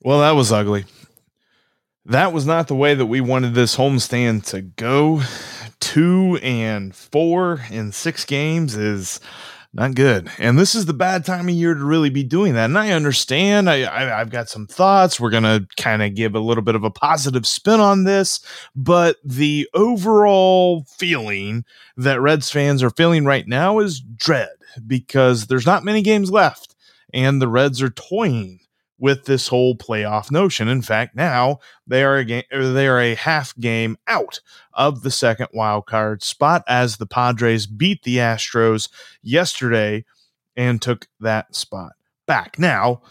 Well, that was ugly. That was not the way that we wanted this homestand to go. Two and four in six games is not good. And this is the bad time of year to really be doing that. And I understand. I, I have got some thoughts. We're gonna kind of give a little bit of a positive spin on this, but the overall feeling that Reds fans are feeling right now is dread because there's not many games left, and the Reds are toying with this whole playoff notion. In fact, now they are a game, they are a half game out of the second wild card spot as the Padres beat the Astros yesterday and took that spot back. Now,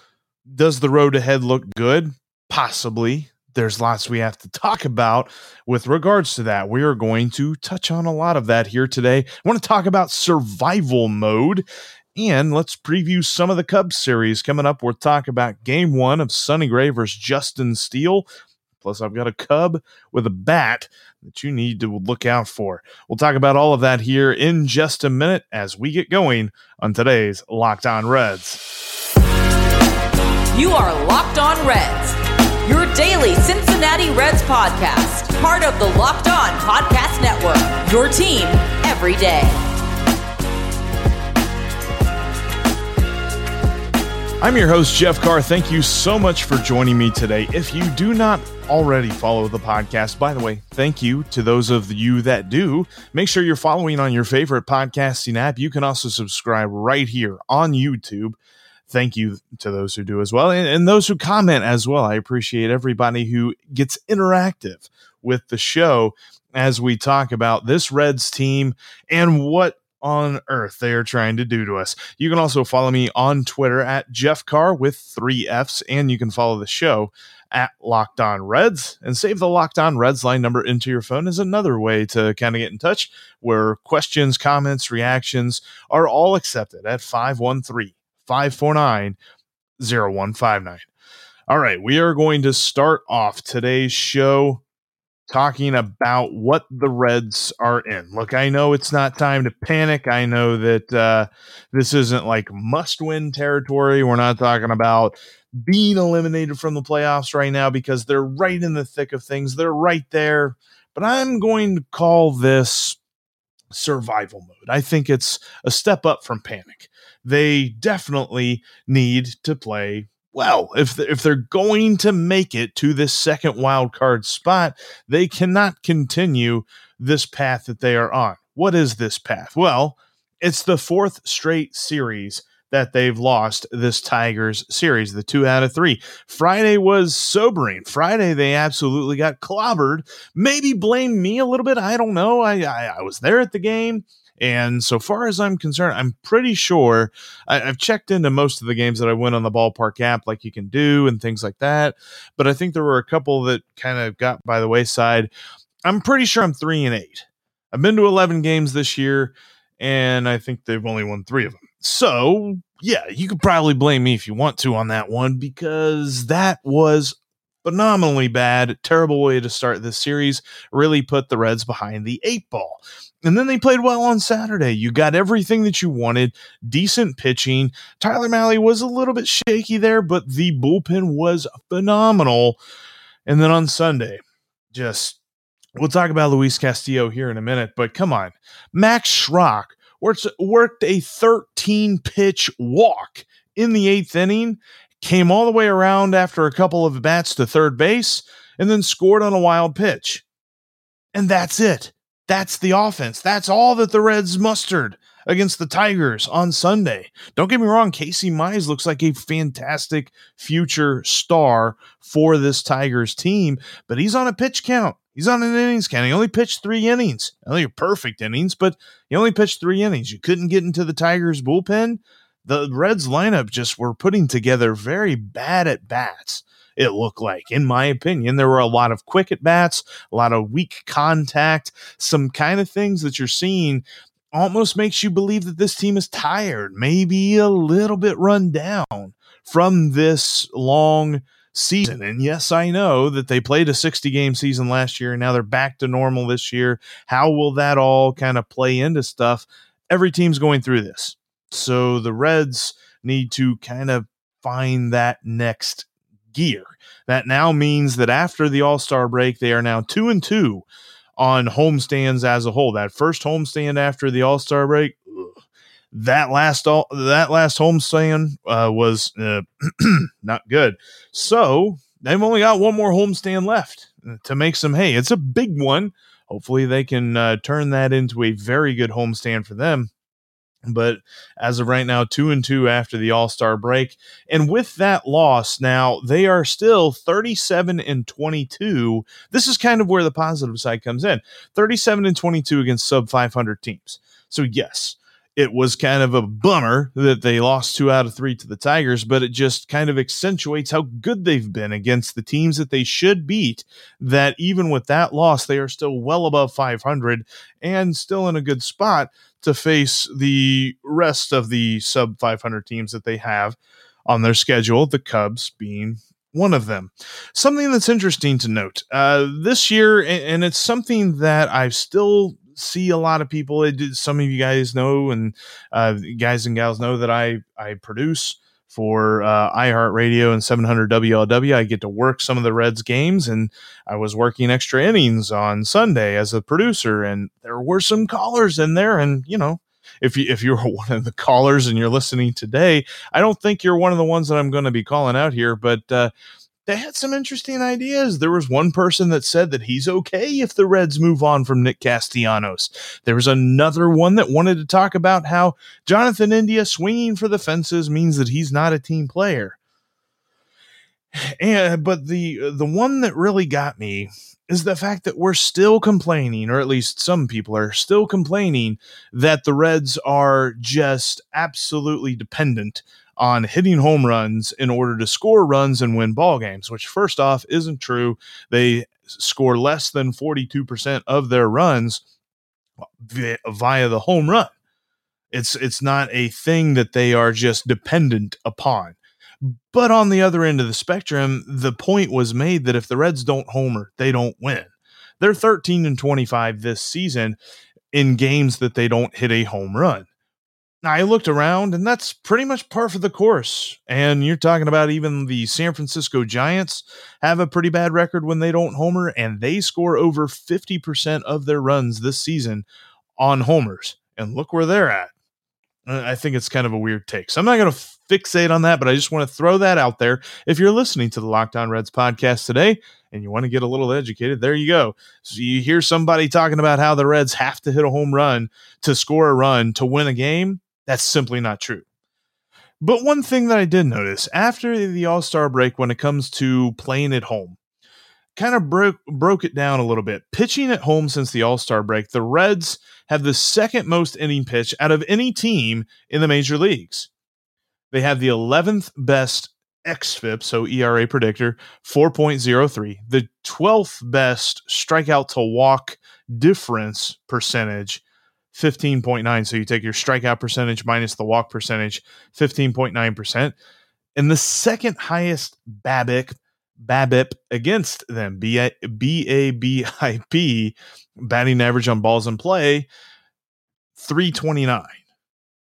does the road ahead look good? Possibly. There's lots we have to talk about with regards to that. We are going to touch on a lot of that here today. I want to talk about survival mode and let's preview some of the Cubs series coming up. We'll talk about game one of Sonny Gray versus Justin Steele. Plus, I've got a Cub with a bat that you need to look out for. We'll talk about all of that here in just a minute as we get going on today's Locked On Reds. You are Locked On Reds, your daily Cincinnati Reds podcast, part of the Locked On Podcast Network, your team every day. I'm your host, Jeff Carr. Thank you so much for joining me today. If you do not already follow the podcast, by the way, thank you to those of you that do. Make sure you're following on your favorite podcasting app. You can also subscribe right here on YouTube. Thank you to those who do as well, and, and those who comment as well. I appreciate everybody who gets interactive with the show as we talk about this Reds team and what on earth they are trying to do to us. You can also follow me on Twitter at Jeff Carr with three F's, and you can follow the show at Locked On Reds and save the Locked On Reds line number into your phone is another way to kind of get in touch where questions, comments, reactions are all accepted at 513 549 0159. All right, we are going to start off today's show talking about what the Reds are in. Look, I know it's not time to panic. I know that uh, this isn't like must win territory. We're not talking about being eliminated from the playoffs right now because they're right in the thick of things. They're right there. But I'm going to call this survival mode. I think it's a step up from panic. They definitely need to play well, if if they're going to make it to this second wild card spot, they cannot continue this path that they are on. What is this path? Well, it's the fourth straight series that they've lost this Tigers series, the two out of three. Friday was sobering. Friday, they absolutely got clobbered. Maybe blame me a little bit. I don't know. I, I, I was there at the game. And so far as I'm concerned, I'm pretty sure I, have checked into most of the games that I went on the ballpark app, like you can do and things like that. But I think there were a couple that kind of got by the wayside. I'm pretty sure I'm three and eight. I've been to 11 games this year, and I think they've only won three of them. So, yeah, you could probably blame me if you want to on that one because that was phenomenally bad, terrible way to start this series. Really put the Reds behind the eight ball. And then they played well on Saturday. You got everything that you wanted, decent pitching. Tyler Mahle was a little bit shaky there, but the bullpen was phenomenal. And then on Sunday, just we'll talk about Luis Castillo here in a minute, but come on. Max Schrock worked a 13 pitch walk in the eighth inning came all the way around after a couple of bats to third base, and then scored on a wild pitch. And that's it. That's the offense. That's all that the Reds mustered against the Tigers on Sunday. Don't get me wrong, Casey Mize looks like a fantastic future star for this Tigers team, but he's on a pitch count. He's on an innings count. He only pitched three innings. I think perfect innings, but he only pitched three innings. You couldn't get into the Tigers bullpen the Reds lineup just were putting together very bad at bats. It looked like, in my opinion, there were a lot of quick at bats, a lot of weak contact, some kind of things that you're seeing almost makes you believe that this team is tired, maybe a little bit run down from this long season. And yes, I know that they played a 60 game season last year and now they're back to normal this year. How will that all kind of play into stuff? Every team's going through this. So the Reds need to kind of find that next gear. That now means that after the All Star break, they are now two and two on homestands as a whole. That first homestand after the All Star break, that last all that last homestand uh, was uh, not good. So they've only got one more homestand left to make some hay. It's a big one. Hopefully, they can uh, turn that into a very good homestand for them. But as of right now, two and two after the All Star break, and with that loss, now they are still thirty-seven and twenty-two. This is kind of where the positive side comes in: thirty-seven and twenty-two against sub five hundred teams. So yes, it was kind of a bummer that they lost two out of three to the Tigers, but it just kind of accentuates how good they've been against the teams that they should beat. That even with that loss, they are still well above 500 and still in a good spot to face the rest of the sub 500 teams that they have on their schedule, the Cubs being one of them. Something that's interesting to note uh, this year, and it's something that I've still see a lot of people. It, some of you guys know, and uh, guys and gals know that I I produce for uh, iHeartRadio and 700 WLW. I get to work some of the Reds games, and I was working extra innings on Sunday as a producer, and there were some callers in there, and you know. If you if you're one of the callers and you're listening today, I don't think you're one of the ones that I'm going to be calling out here, but uh, they had some interesting ideas. There was one person that said that he's okay if the Reds move on from Nick Castellanos. There was another one that wanted to talk about how Jonathan India swinging for the fences means that he's not a team player. And but the the one that really got me is the fact that we're still complaining, or at least some people are still complaining, that the Reds are just absolutely dependent on hitting home runs in order to score runs and win ball games, which first off isn't true. They score less than 42% of their runs via, the home run. It's it's not a thing that they are just dependent upon. But on the other end of the spectrum, the point was made that if the Reds don't homer, they don't win. They're 13 and 25 this season in games that they don't hit a home run. I looked around, and that's pretty much par for the course. And you're talking about even the San Francisco Giants have a pretty bad record when they don't homer, and they score over 50% of their runs this season on homers. And look where they're at. Uh, I think it's kind of a weird take. So I'm not going to fixate on that, but I just want to throw that out there. If you're listening to the Locked On Reds podcast today and you want to get a little educated, there you go. So you hear somebody talking about how the Reds have to hit a home run to score a run to win a game that's simply not true. But one thing that I did notice after the All Star break, when it comes to playing at home, kind of broke broke it down a little bit. Pitching at home since the All Star break, the Reds have the second most inning pitch out of any team in the major leagues. They have the 11th best xFIP, so ERA predictor, 4.03, the 12th best strikeout to walk difference percentage, 15.9. So you take your strikeout percentage minus the walk percentage, 15.9%. And the second highest BABIP, BABIP against them, B A B I P, batting average on balls in play, 329.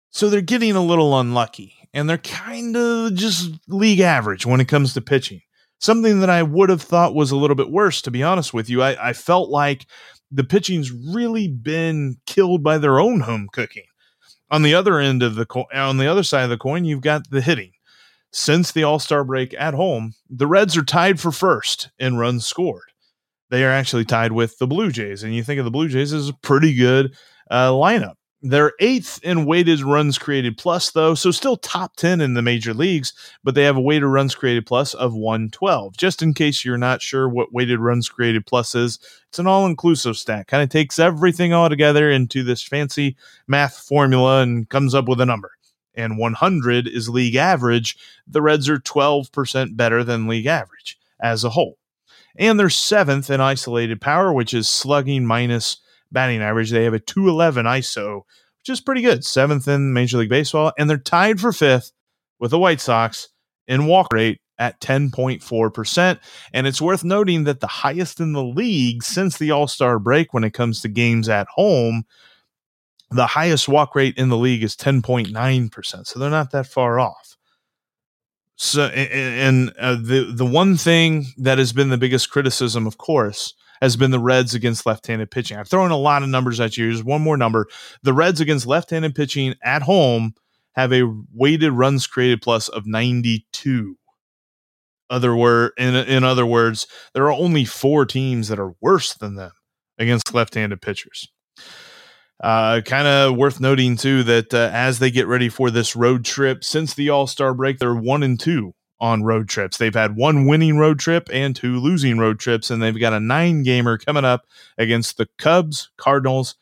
So they're getting a little unlucky and they're kind of just league average when it comes to pitching. Something that I would have thought was a little bit worse, to be honest with you. I, I felt like the pitching's really been killed by their own home cooking. On the other end of the on the other side of the coin, you've got the hitting. Since the All Star break at home, the Reds are tied for first in runs scored. They are actually tied with the Blue Jays, and you think of the Blue Jays as a pretty good uh, lineup. They're eighth in weighted runs created plus, though, so still top 10 in the major leagues, but they have a weighted runs created plus of 112. Just in case you're not sure what weighted runs created plus is, it's an all inclusive stat. Kind of takes everything all together into this fancy math formula and comes up with a number. And 100 is league average. The Reds are 12% better than league average as a whole. And they're seventh in isolated power, which is slugging minus batting average. They have a 211 ISO, which is pretty good, seventh in Major League Baseball. And they're tied for fifth with the White Sox in walk rate at 10.4%. And it's worth noting that the highest in the league since the All Star break when it comes to games at home, the highest walk rate in the league is 10.9%. So they're not that far off. So, and, uh, the the one thing that has been the biggest criticism, of course, has been the Reds against left-handed pitching. I've thrown a lot of numbers at you. Here's one more number: the Reds against left-handed pitching at home have a weighted runs created plus of 92. Other word, in in other words, there are only four teams that are worse than them against left-handed pitchers. Uh, kind of worth noting too that uh, as they get ready for this road trip, since the All Star break, they're one and two on road trips. They've had one winning road trip and two losing road trips, and they've got a nine gamer coming up against the Cubs, Cardinals,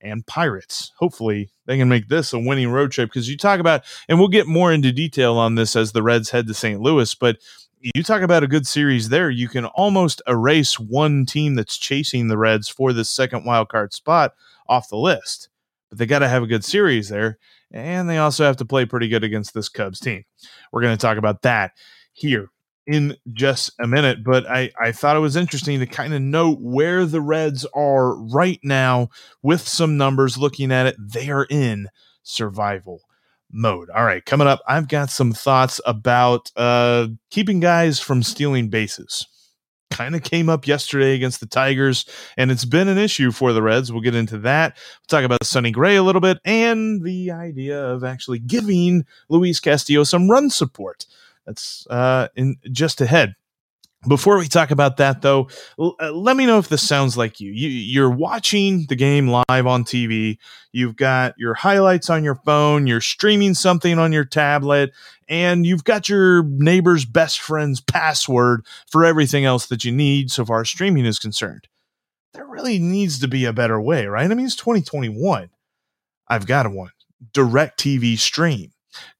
and Pirates. Hopefully, they can make this a winning road trip because you talk about, and we'll get more into detail on this as the Reds head to St. Louis, but you talk about a good series there. You can almost erase one team that's chasing the Reds for the second wild card spot off the list. But they got to have a good series there. And they also have to play pretty good against this Cubs team. We're going to talk about that here in just a minute. But I, I thought it was interesting to kind of note where the Reds are right now with some numbers looking at it. They are in survival mode. All right, coming up, I've got some thoughts about uh, keeping guys from stealing bases kind of came up yesterday against the Tigers, and it's been an issue for the Reds. We'll get into that. We'll talk about Sonny Gray a little bit and the idea of actually giving Luis Castillo some run support. That's uh, in just ahead. Before we talk about that, though, l- uh, let me know if this sounds like you. you. You're watching the game live on TV. You've got your highlights on your phone. You're streaming something on your tablet, and you've got your neighbor's best friend's password for everything else that you need so far as streaming is concerned. There really needs to be a better way, right? I mean, it's 2021. I've got one. DirecTV Stream.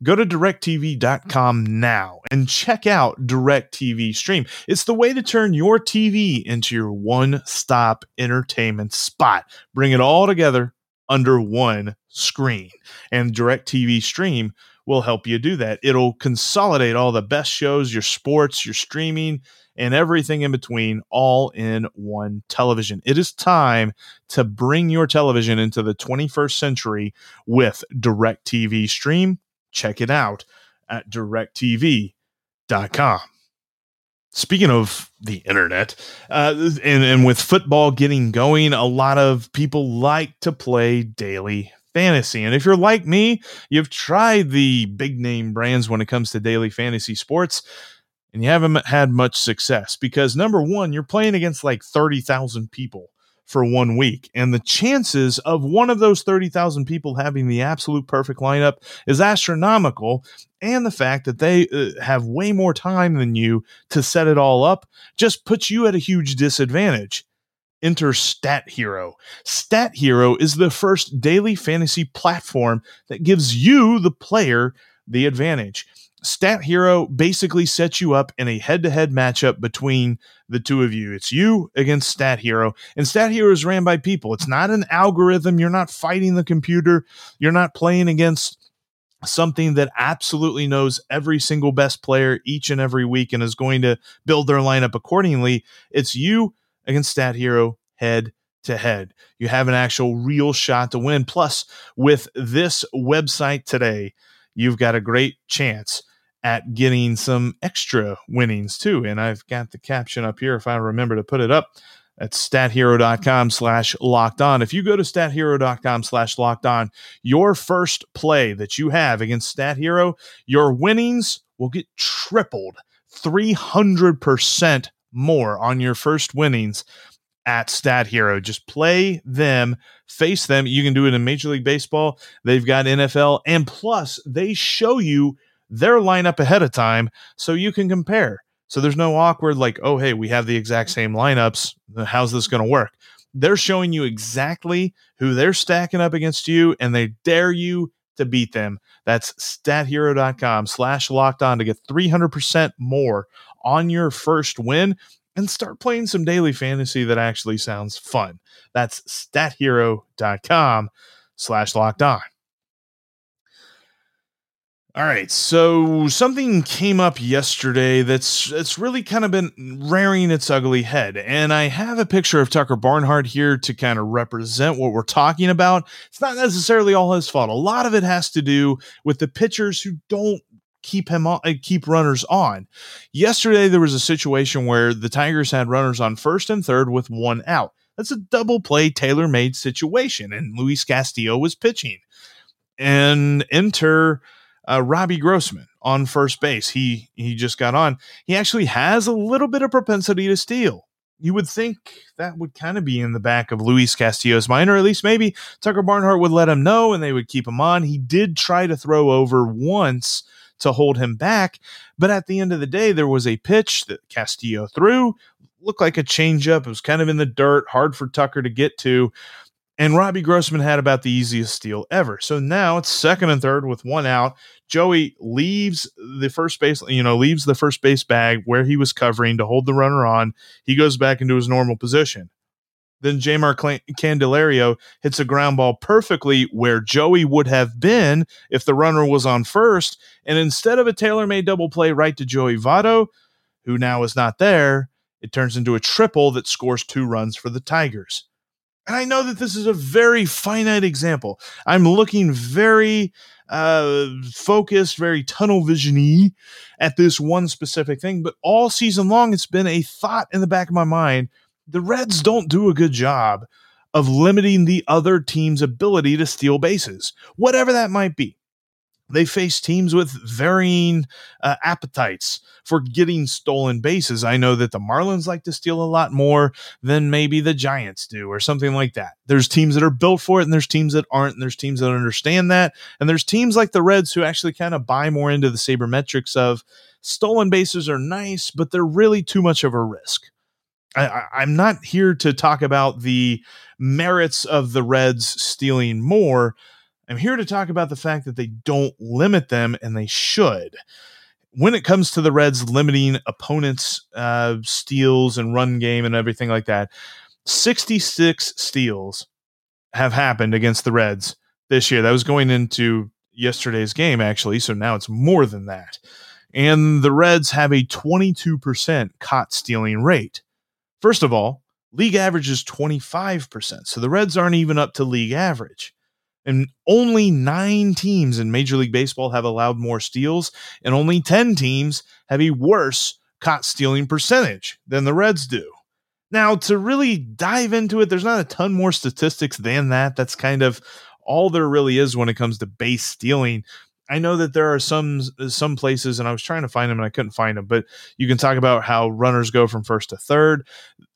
Go to directv.com now and check out DirecTV Stream. It's the way to turn your TV into your one stop entertainment spot. Bring it all together under one screen. And DirecTV Stream will help you do that. It'll consolidate all the best shows, your sports, your streaming, and everything in between all in one television. It is time to bring your television into the 21st century with DirecTV Stream check it out at directv.com. Speaking of the internet, uh, and, and with football getting going, a lot of people like to play daily fantasy. And if you're like me, you've tried the big name brands when it comes to daily fantasy sports, and you haven't had much success because number one, you're playing against like 30,000 people for one week. And the chances of one of those 30,000 people having the absolute perfect lineup is astronomical. And the fact that they uh, have way more time than you to set it all up just puts you at a huge disadvantage. Enter Stat Hero. Stat Hero is the first daily fantasy platform that gives you, the player, the advantage. Stat Hero basically sets you up in a head to head matchup between the two of you. It's you against Stat Hero, and Stat Hero is ran by people. It's not an algorithm. You're not fighting the computer. You're not playing against something that absolutely knows every single best player each and every week and is going to build their lineup accordingly. It's you against Stat Hero head to head. You have an actual real shot to win. Plus, with this website today, you've got a great chance at getting some extra winnings too. And I've got the caption up here if I remember to put it up. At stathero.com slash locked on. If you go to stathero.com slash locked on, your first play that you have against Stat Hero, your winnings will get tripled 300% more on your first winnings at Stat Hero. Just play them, face them. You can do it in Major League Baseball. They've got NFL, and plus, they show you their lineup ahead of time so you can compare. So there's no awkward, like, oh, hey, we have the exact mm-hmm. same lineups. Uh, how's this going to work? They're showing you exactly who they're stacking up against you, and they dare you to beat them. That's stathero.com slash locked on to get 300% more on your first win and start playing some daily fantasy that actually sounds fun. That's stathero.com slash locked on. All right, so something came up yesterday that's it's really kind of been rearing its ugly head, and I have a picture of Tucker Barnhart here to kind of represent what we're talking about. It's not necessarily all his fault. A lot of it has to do with the pitchers who don't keep him on, uh, keep runners on. Yesterday there was a situation where the Tigers had runners on first and third with one out. That's a double play tailor made situation, and Luis Castillo was pitching. And enter uh, Robbie Grossman on first base. He he just got on. He actually has a little bit of propensity to steal. You would think that would kind of be in the back of Luis Castillo's mind, or at least maybe Tucker Barnhart would let him know and they would keep him on. He did try to throw over once to hold him back, but at the end of the day, there was a pitch that Castillo threw, looked like a changeup. It was kind of in the dirt, hard for Tucker to get to. And Robbie Grossman had about the easiest steal ever. So now it's second and third with one out. Joey leaves the first base, you know, leaves the first base bag where he was covering to hold the runner on. He goes back into his normal position. Then Jeimer Candelario hits a ground ball perfectly where Joey would have been if the runner was on first. And instead of a tailor made double play right to Joey Votto, who now is not there, it turns into a triple that scores two runs for the Tigers. And I know that this is a very finite example. I'm looking very uh, focused, very tunnel visiony at this one specific thing, but all season long, it's been a thought in the back of my mind. The Reds don't do a good job of limiting the other team's ability to steal bases, whatever that might be. They face teams with varying uh, appetites for getting stolen bases. I know that the Marlins like to steal a lot more than maybe the Giants do, or something like that. There's teams that are built for it, and there's teams that aren't, and there's teams that understand that. And there's teams like the Reds who actually kind of buy more into the sabermetrics of stolen bases are nice, but they're really too much of a risk. I, am not here to talk about the merits of the Reds stealing more. I'm here to talk about the fact that they don't limit them and they should. When it comes to the Reds limiting opponents' uh, steals and run game and everything like that, 66 steals have happened against the Reds this year. That was going into yesterday's game, actually. So now it's more than that. And the Reds have a 22% caught stealing rate. First of all, league average is 25%. So the Reds aren't even up to league average. And only nine teams in Major League Baseball have allowed more steals, and only 10 teams have a worse caught stealing percentage than the Reds do. Now, to really dive into it, there's not a ton more statistics than that. That's kind of all there really is when it comes to base stealing. I know that there are some some places, and I was trying to find them and I couldn't find them. But you can talk about how runners go from first to third.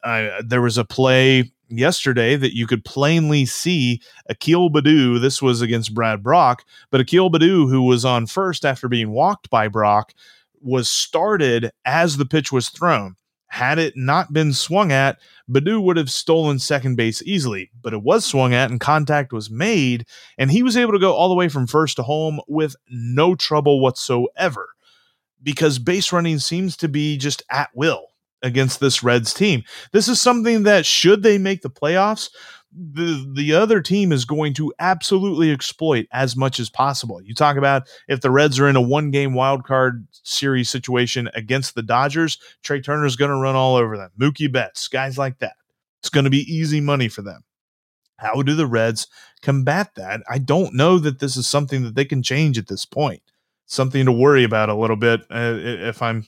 Uh, there was a play yesterday that you could plainly see Akil Baddoo. This was against Brad Brach, but Akil Baddoo, who was on first after being walked by Brach, was started as the pitch was thrown. Had it not been swung at, Baddoo would have stolen second base easily, but it was swung at and contact was made, and he was able to go all the way from first to home with no trouble whatsoever because base running seems to be just at will against this Reds team. This is something that should they make the playoffs, the the other team is going to absolutely exploit as much as possible. You talk about if the Reds are in a one game wild card series situation against the Dodgers, Trea Turner's going to run all over them. Mookie Betts, guys like that. It's going to be easy money for them. How do the Reds combat that? I don't know that this is something that they can change at this point. Something to worry about a little bit uh, if I'm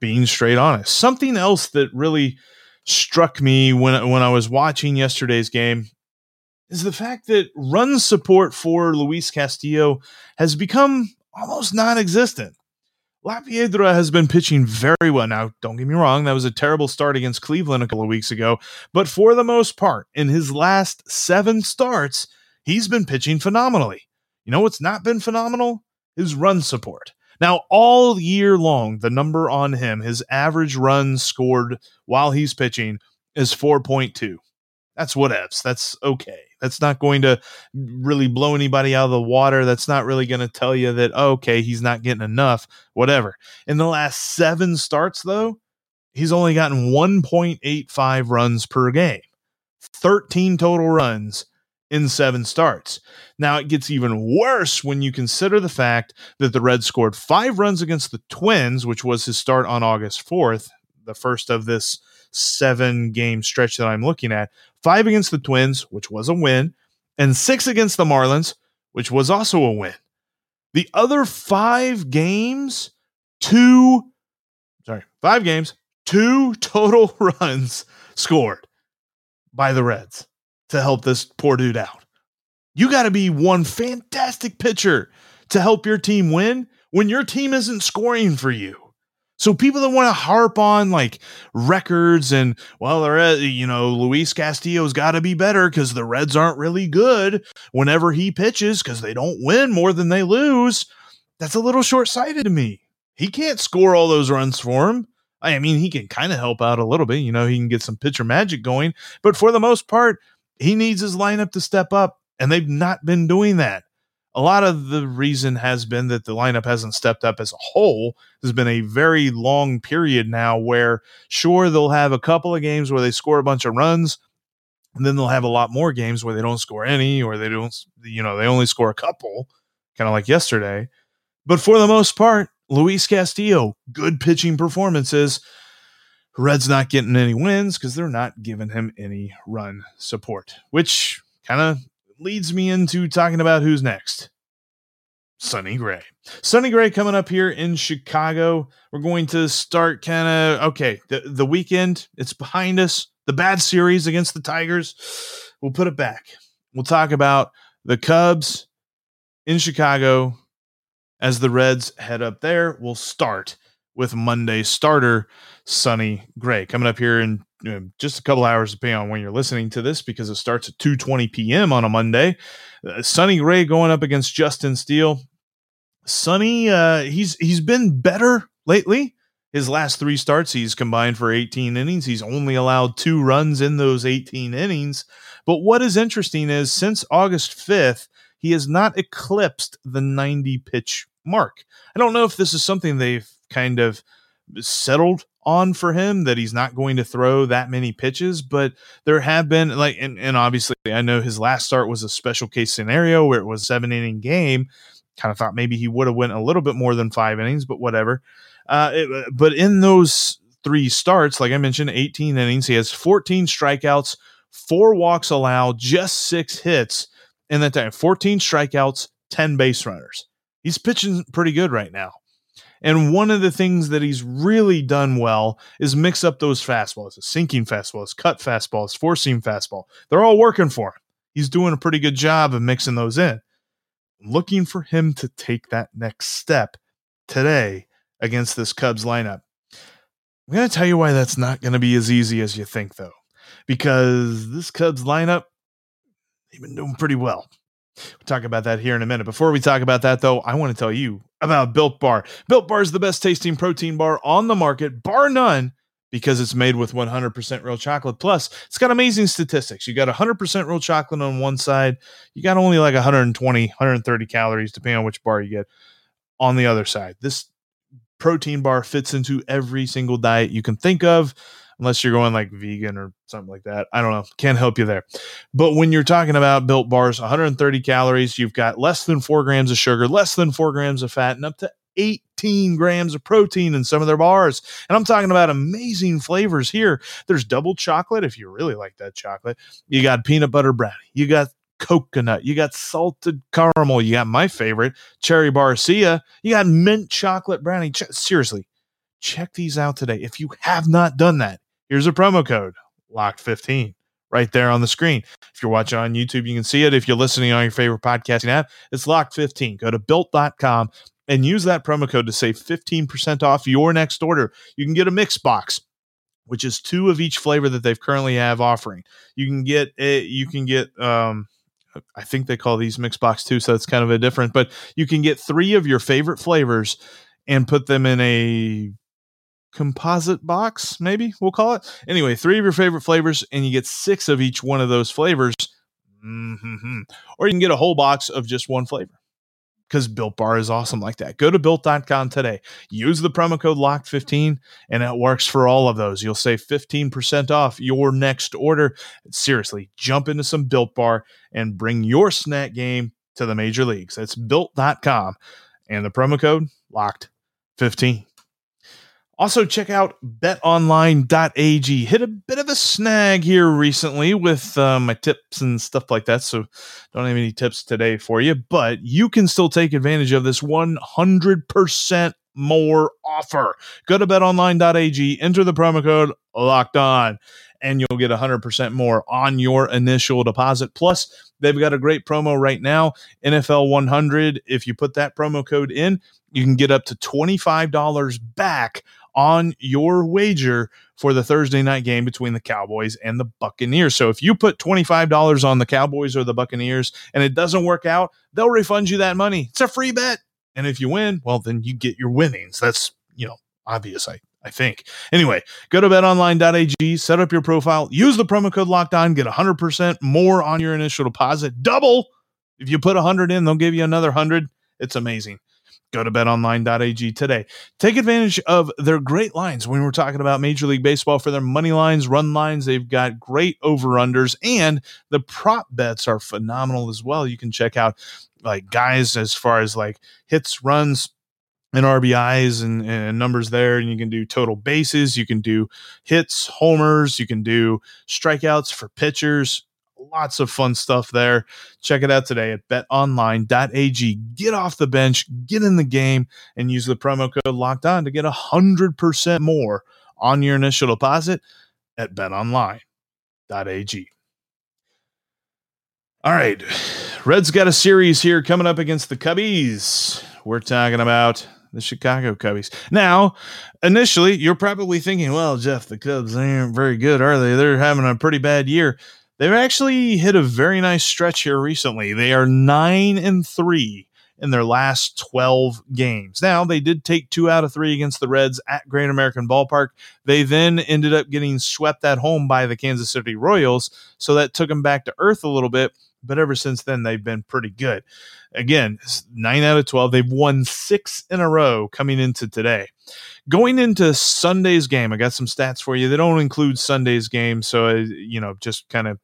being straight honest. Something else that really struck me when when I was watching yesterday's game is the fact that run support for Luis Castillo has become almost non-existent. La Piedra has been pitching very well. Now, don't get me wrong, that was a terrible start against Cleveland a couple of weeks ago, but for the most part, in his last seven starts, he's been pitching phenomenally. You know what's not been phenomenal? His run support. Now, all year long, the number on him, his average runs scored while he's pitching is 4.2. That's whatevs. That's okay. That's not going to really blow anybody out of the water. That's not really going to tell you that, oh, okay, he's not getting enough, whatever. In the last seven starts, though, he's only gotten 1.85 runs per game, 13 total runs in seven starts. Now it gets even worse when you consider the fact that the Reds scored five runs against the Twins, which was his start on August 4th, the first of this seven game stretch that I'm looking at. Five against the Twins, which was a win, and six against the Marlins, which was also a win. The other five games, two, sorry, five games, two total runs scored by the Reds to help this poor dude out. You got to be one fantastic pitcher to help your team win when your team isn't scoring for you. So people that want to harp on like records and well, you know, Luis Castillo's got to be better because the Reds aren't really good whenever he pitches because they don't win more than they lose. That's a little short sighted to me. He can't score all those runs for him. I mean, he can kind of help out a little bit. You know, he can get some pitcher magic going, but for the most part, he needs his lineup to step up, and they've not been doing that a lot of the reason has been that the lineup hasn't stepped up as a whole. There's been a very long period now where, sure, they'll have a couple of games where they score a bunch of runs, and then they'll have a lot more games where they don't score any or they don't, you know, they only score a couple, kind of like yesterday. But for the most part, Luis Castillo, good pitching performances. Reds not getting any wins because they're not giving him any run support, which kind of leads me into talking about who's next. Sonny Gray. Sonny Gray coming up here in Chicago. We're going to start kind of okay, the, the weekend, it's behind us. The bad series against the Tigers, we'll put it back. We'll talk about the Cubs in Chicago as the Reds head up there. We'll start with Monday starter Sonny Gray coming up here in you know, just a couple hours depending on when you're listening to this because it starts at 2:20 p.m. on a Monday. Uh, Sonny Gray going up against Justin Steele. Sonny, uh, he's he's been better lately. His last three starts, he's combined for 18 innings. He's only allowed two runs in those 18 innings. But what is interesting is since August 5th, he has not eclipsed the 90 pitch mark. I don't know if this is something they've kind of settled on for him that he's not going to throw that many pitches, but there have been like and, and obviously I know his last start was a special case scenario where it was seven inning game. Kind of thought maybe he would have went a little bit more than five innings, but whatever. Uh, it, but in those three starts, like I mentioned, 18 innings, he has 14 strikeouts, four walks allowed, just six hits in that time. 14 strikeouts, 10 base runners. He's pitching pretty good right now. And one of the things that he's really done well is mix up those fastballs, a sinking fastball, his cut fastball, his four seam fastball. They're all working for him. He's doing a pretty good job of mixing those in. looking for him to take that next step today against this Cubs lineup. I'm going to tell you why that's not going to be as easy as you think, though, because this Cubs lineup, they've been doing pretty well. We'll talk about that here in a minute. Before we talk about that, though, I want to tell you about Built Bar. Built Bar is the best tasting protein bar on the market, bar none, because it's made with 100% real chocolate. Plus, it's got amazing statistics. You got 100% real chocolate on one side, you got only like 120, 130 calories, depending on which bar you get on the other side. This protein bar fits into every single diet you can think of unless you're going like vegan or something like that. I don't know. Can't help you there. But when you're talking about built bars, 130 calories, you've got less than four grams of sugar, less than four grams of fat, and up to 18 grams of protein in some of their bars. And I'm talking about amazing flavors here. There's double chocolate if you really like that chocolate. You got peanut butter brownie. You got coconut. You got salted caramel. You got my favorite, cherry barcia. You got mint chocolate brownie. Seriously, check these out today. If you have not done that, Here's a promo code locked15 right there on the screen. If you're watching on YouTube, you can see it. If you're listening on your favorite podcasting app, it's locked15. Go to built.com and use that promo code to save 15% off your next order. You can get a mix box which is two of each flavor that they've currently have offering. You can get it, you can get um I think they call these mix box too, so it's kind of a different, but you can get three of your favorite flavors and put them in a composite box, maybe we'll call it. Anyway, three of your favorite flavors, and you get six of each one of those flavors. Mm-hmm. Or you can get a whole box of just one flavor because Built Bar is awesome like that. Go to built.com today. Use the promo code LOCKED15 and it works for all of those. You'll save 15% off your next order. Seriously, jump into some Built Bar and bring your snack game to the major leagues. That's built.com and the promo code LOCKED15. Also, check out betonline.ag. Hit a bit of a snag here recently with uh, my tips and stuff like that. So, don't have any tips today for you, but you can still take advantage of this 100% more offer. Go to betonline.ag, enter the promo code locked on, and you'll get 100% more on your initial deposit. Plus, they've got a great promo right now NFL 100. If you put that promo code in, you can get up to $25 back on your wager for the Thursday night game between the Cowboys and the Buccaneers. So if you put $25 on the Cowboys or the Buccaneers and it doesn't work out, they'll refund you that money. It's a free bet. And if you win, well, then you get your winnings. That's, you know, obvious, I, I think. Anyway, go to betonline.ag, set up your profile, use the promo code locked on, get 100% more on your initial deposit, double. If you put 100 in, they'll give you another 100. It's amazing. Go to betonline.ag today. Take advantage of their great lines when we're talking about Major League Baseball for their money lines, run lines. They've got great over unders, and the prop bets are phenomenal as well. You can check out like guys as far as like hits, runs, and RBIs and, and, numbers there. And you can do total bases, you can do hits, homers, you can do strikeouts for pitchers lots of fun stuff there. Check it out today at betonline.ag. Get off the bench, get in the game, and use the promo code locked on to get 100% more on your initial deposit at betonline.ag. All right. Reds got a series here coming up against the Cubbies. We're talking about the Chicago Cubbies. Now, initially, you're probably thinking, well, Jeff, the Cubs aren't very good, are they? They're having a pretty bad year. They've actually hit a very nice stretch here recently. They are nine and three in their last 12 games. Now, they did take two out of three against the Reds at Great American Ballpark. They then ended up getting swept at home by the Kansas City Royals. So that took them back to earth a little bit. But ever since then, they've been pretty good. Again, nine out of 12. They've won six in a row coming into today. Going into Sunday's game, I got some stats for you. They don't include Sunday's game. So, uh, you know, just kind of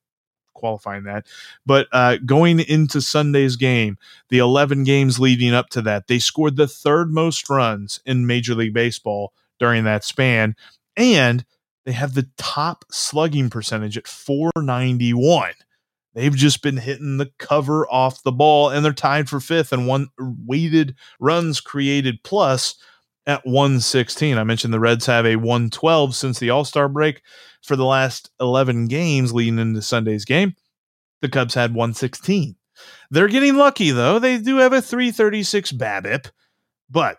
qualifying that. But uh, going into Sunday's game, the 11 games leading up to that, they scored the third most runs in Major League Baseball during that span. And they have the top slugging percentage at 491. They've just been hitting the cover off the ball, and they're tied for fifth and one weighted runs created plus at 116. I mentioned the Reds have a 112 since the All Star break for the last 11 games leading into Sunday's game. The Cubs had 116. They're getting lucky though. They do have a 336 BABIP, but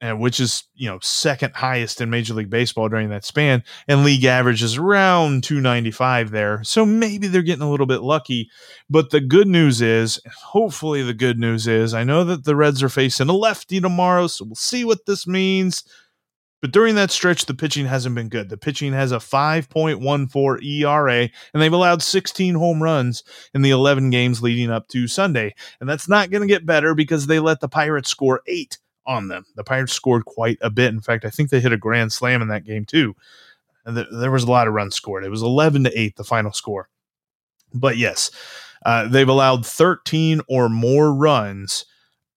and which is you know second highest in Major League Baseball during that span, and league average is around 295 there. So maybe they're getting a little bit lucky. But the good news is, hopefully, the good news is, I know that the Reds are facing a lefty tomorrow, so we'll see what this means. But during that stretch, the pitching hasn't been good. The pitching has a 5.14 ERA, and they've allowed 16 home runs in the 11 games leading up to Sunday. And that's not going to get better because they let the Pirates score eight on them. The Pirates scored quite a bit. In fact, I think they hit a grand slam in that game too. And th- there was a lot of runs scored. It was 11 to 8 the final score. But yes, uh, they've allowed 13 or more runs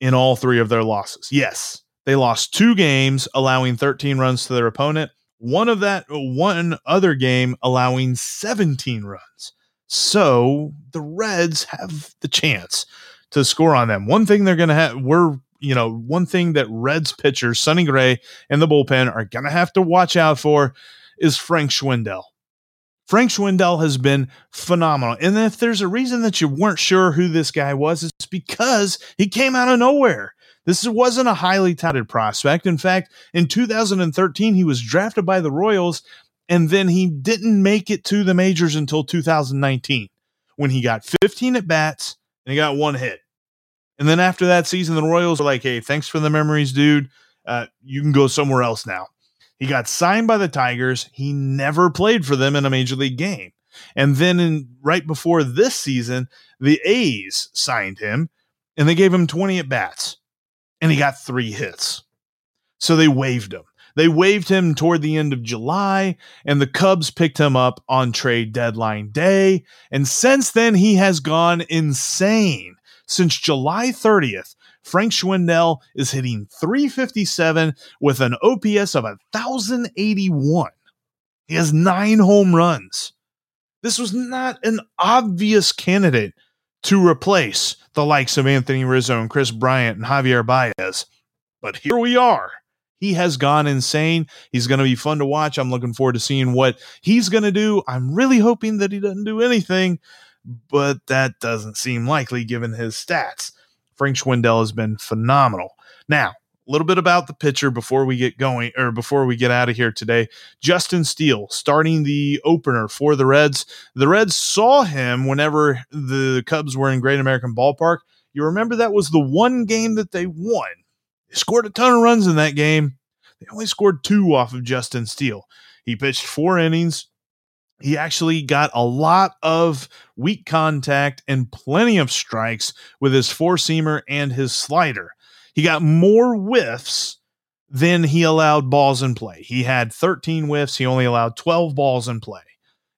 in all three of their losses. Yes, they lost two games, allowing 13 runs to their opponent. One of that, one other game allowing 17 runs. So the Reds have the chance to score on them. One thing they're going to have, we're you know, one thing that Reds pitchers, Sonny Gray and the bullpen are going to have to watch out for is Frank Schwindel. Frank Schwindel has been phenomenal. And if there's a reason that you weren't sure who this guy was, it's because he came out of nowhere. This wasn't a highly touted prospect. In fact, in 2013, he was drafted by the Royals, and then he didn't make it to the majors until 2019 when he got 15 at bats and he got one hit. And then after that season, the Royals were like, hey, thanks for the memories, dude. Uh, you can go somewhere else now. He got signed by the Tigers. He never played for them in a major league game. And then in, right before this season, the A's signed him and they gave him 20 at bats and he got three hits. So they waived him. They waived him toward the end of July, and the Cubs picked him up on trade deadline day. And since then, he has gone insane since July 30th, Frank Schwindel is hitting 357 with an OPS of 1,081. He has nine home runs. This was not an obvious candidate to replace the likes of Anthony Rizzo and Kris Bryant and Javier Baez. But here we are. He has gone insane. He's going to be fun to watch. I'm looking forward to seeing what he's going to do. I'm really hoping that he doesn't do anything, but that doesn't seem likely given his stats. Frank Schwindel has been phenomenal. Now, a little bit about the pitcher before we get going or before we get out of here today. Justin Steele starting the opener for the Reds. The Reds saw him whenever the Cubs were in Great American Ballpark. You remember that was the one game that they won. They scored a ton of runs in that game. They only scored two off of Justin Steele. He pitched four innings. He actually got a lot of weak contact and plenty of strikes with his four seamer and his slider. He got more whiffs than he allowed balls in play. He had 13 whiffs. He only allowed 12 balls in play.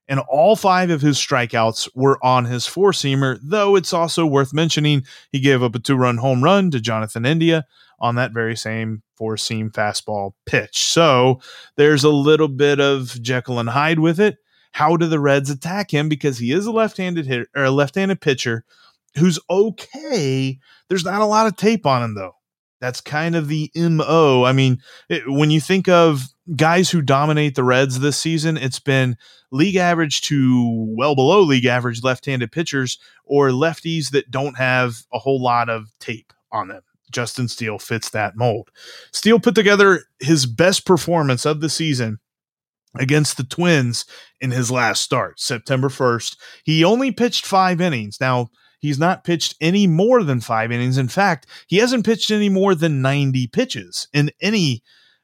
And all five of his strikeouts were on his four seamer, though it's also worth mentioning he gave up a two run home run to Jonathan India on that very same four seam fastball pitch. So there's a little bit of Jekyll and Hyde with it. How do the Reds attack him? Because he is a left handed hitter or a left handed pitcher who's okay. There's not a lot of tape on him, though. That's kind of the MO. I mean, it, when you think of guys who dominate the Reds this season, it's been league average to well below league average left handed pitchers or lefties that don't have a whole lot of tape on them. Justin Steele fits that mold. Steele put together his best performance of the season against the Twins in his last start, September 1st. He only pitched five innings. Now, He's not pitched any more than five innings. In fact, he hasn't pitched any more than 90 pitches in any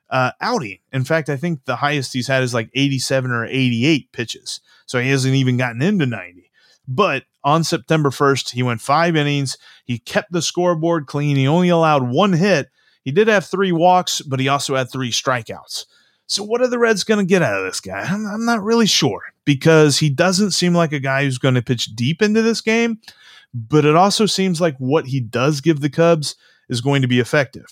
uh, outing. In fact, I think the highest he's had is like 87 or 88 pitches. So he hasn't even gotten into 90. But on September 1st, he went five innings. He kept the scoreboard clean. He only allowed one hit. He did have three walks, but he also had three strikeouts. So, what are the Reds going to get out of this guy? I'm, I'm, not really sure because he doesn't seem like a guy who's going to pitch deep into this game but it also seems like what he does give the Cubs is going to be effective.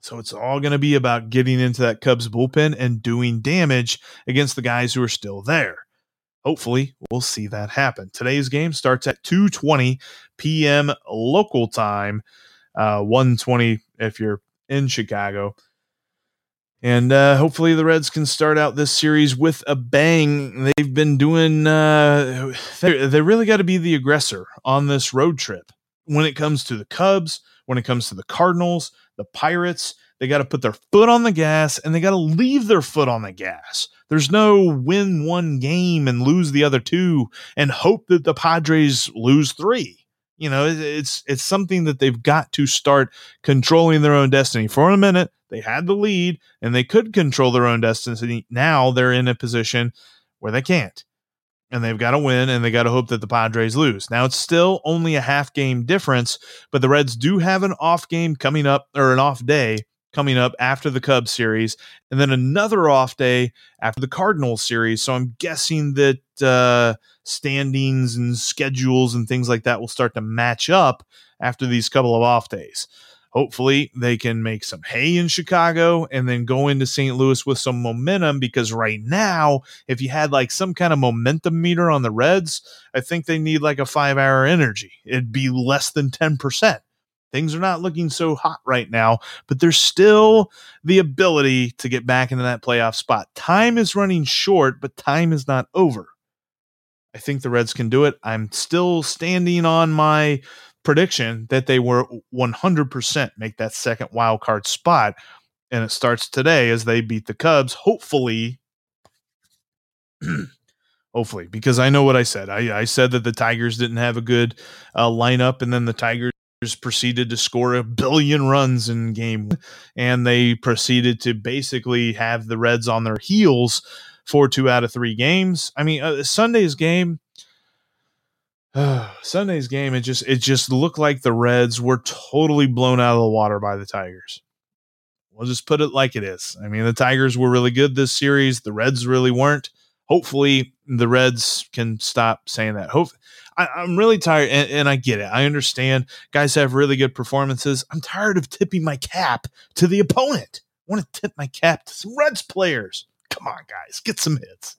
So it's all going to be about getting into that Cubs bullpen and doing damage against the guys who are still there. Hopefully, we'll see that happen. Today's game starts at 2:20 p.m. local time, uh, 1:20 if you're in Chicago. And uh, hopefully the Reds can start out this series with a bang. They've been doing, uh, they really got to be the aggressor on this road trip. When it comes to the Cubs, when it comes to the Cardinals, the Pirates, they got to put their foot on the gas and they got to leave their foot on the gas. There's no win one game and lose the other two and hope that the Padres lose three. You know, it's it's something that they've got to start controlling their own destiny. For a minute, they had the lead and they could control their own destiny. Now they're in a position where they can't. And they've got to win and they got to hope that the Padres lose. Now it's still only a half game difference, but the Reds do have an off game coming up or an off day coming up after the Cubs series, and then another off day after the Cardinals series. So I'm guessing that uh, standings and schedules and things like that will start to match up after these couple of off days. Hopefully, they can make some hay in Chicago and then go into St. Louis with some momentum because right now, if you had like some kind of momentum meter on the Reds, I think they need like a five hour energy. It'd be less than 10%. Things are not looking so hot right now, but there's still the ability to get back into that playoff spot. Time is running short, but time is not over. I think the Reds can do it. I'm still standing on my prediction that they were 100% make that second wild card spot. And it starts today as they beat the Cubs, hopefully. hopefully, because I know what I said. I, I said that the Tigers didn't have a good uh, lineup, and then the Tigers proceeded to score a billion runs in game and they proceeded to basically have the reds on their heels for two out of three games. I mean uh, sunday's game uh, sunday's game it just it just looked like the reds were totally blown out of the water by the tigers. We'll just put it like it is. I mean the tigers were really good this series. The reds really weren't. Hopefully the reds can stop saying that. Hope I, am really tired, and, and, I get it. I understand guys have really good performances. I'm tired of tipping my cap to the opponent. I want to tip my cap to some Reds players. Come on, guys, get some hits.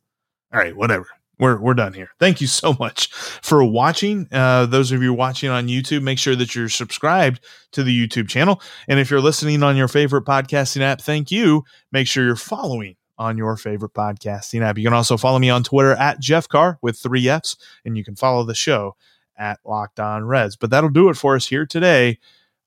All right, whatever. We're, we're done here. Thank you so much for watching. Uh, those of you watching on YouTube, make sure that you're subscribed to the YouTube channel. And if you're listening on your favorite podcasting app, thank you. Make sure you're following on your favorite podcasting app. You can also follow me on Twitter at Jeff Carr with three F's, and you can follow the show at Locked On Reds. But that'll do it for us here today.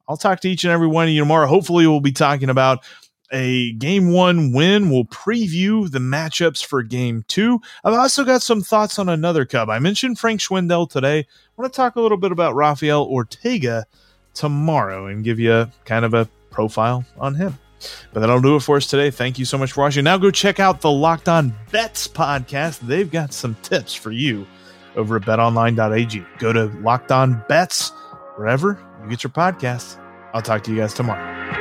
I'll talk to each and every one of you tomorrow. Hopefully, we'll be talking about a game one win. We'll preview the matchups for game two. I've also got some thoughts on another Cub. I mentioned Frank Schwindel today. I want to talk a little bit about Rafael Ortega tomorrow and give you kind of a profile on him. But that'll do it for us today. Thank you so much for watching. Now go check out the Locked On Bets podcast. They've got some tips for you over at betonline.ag. Go to Locked On Bets wherever you get your podcasts. I'll talk to you guys tomorrow.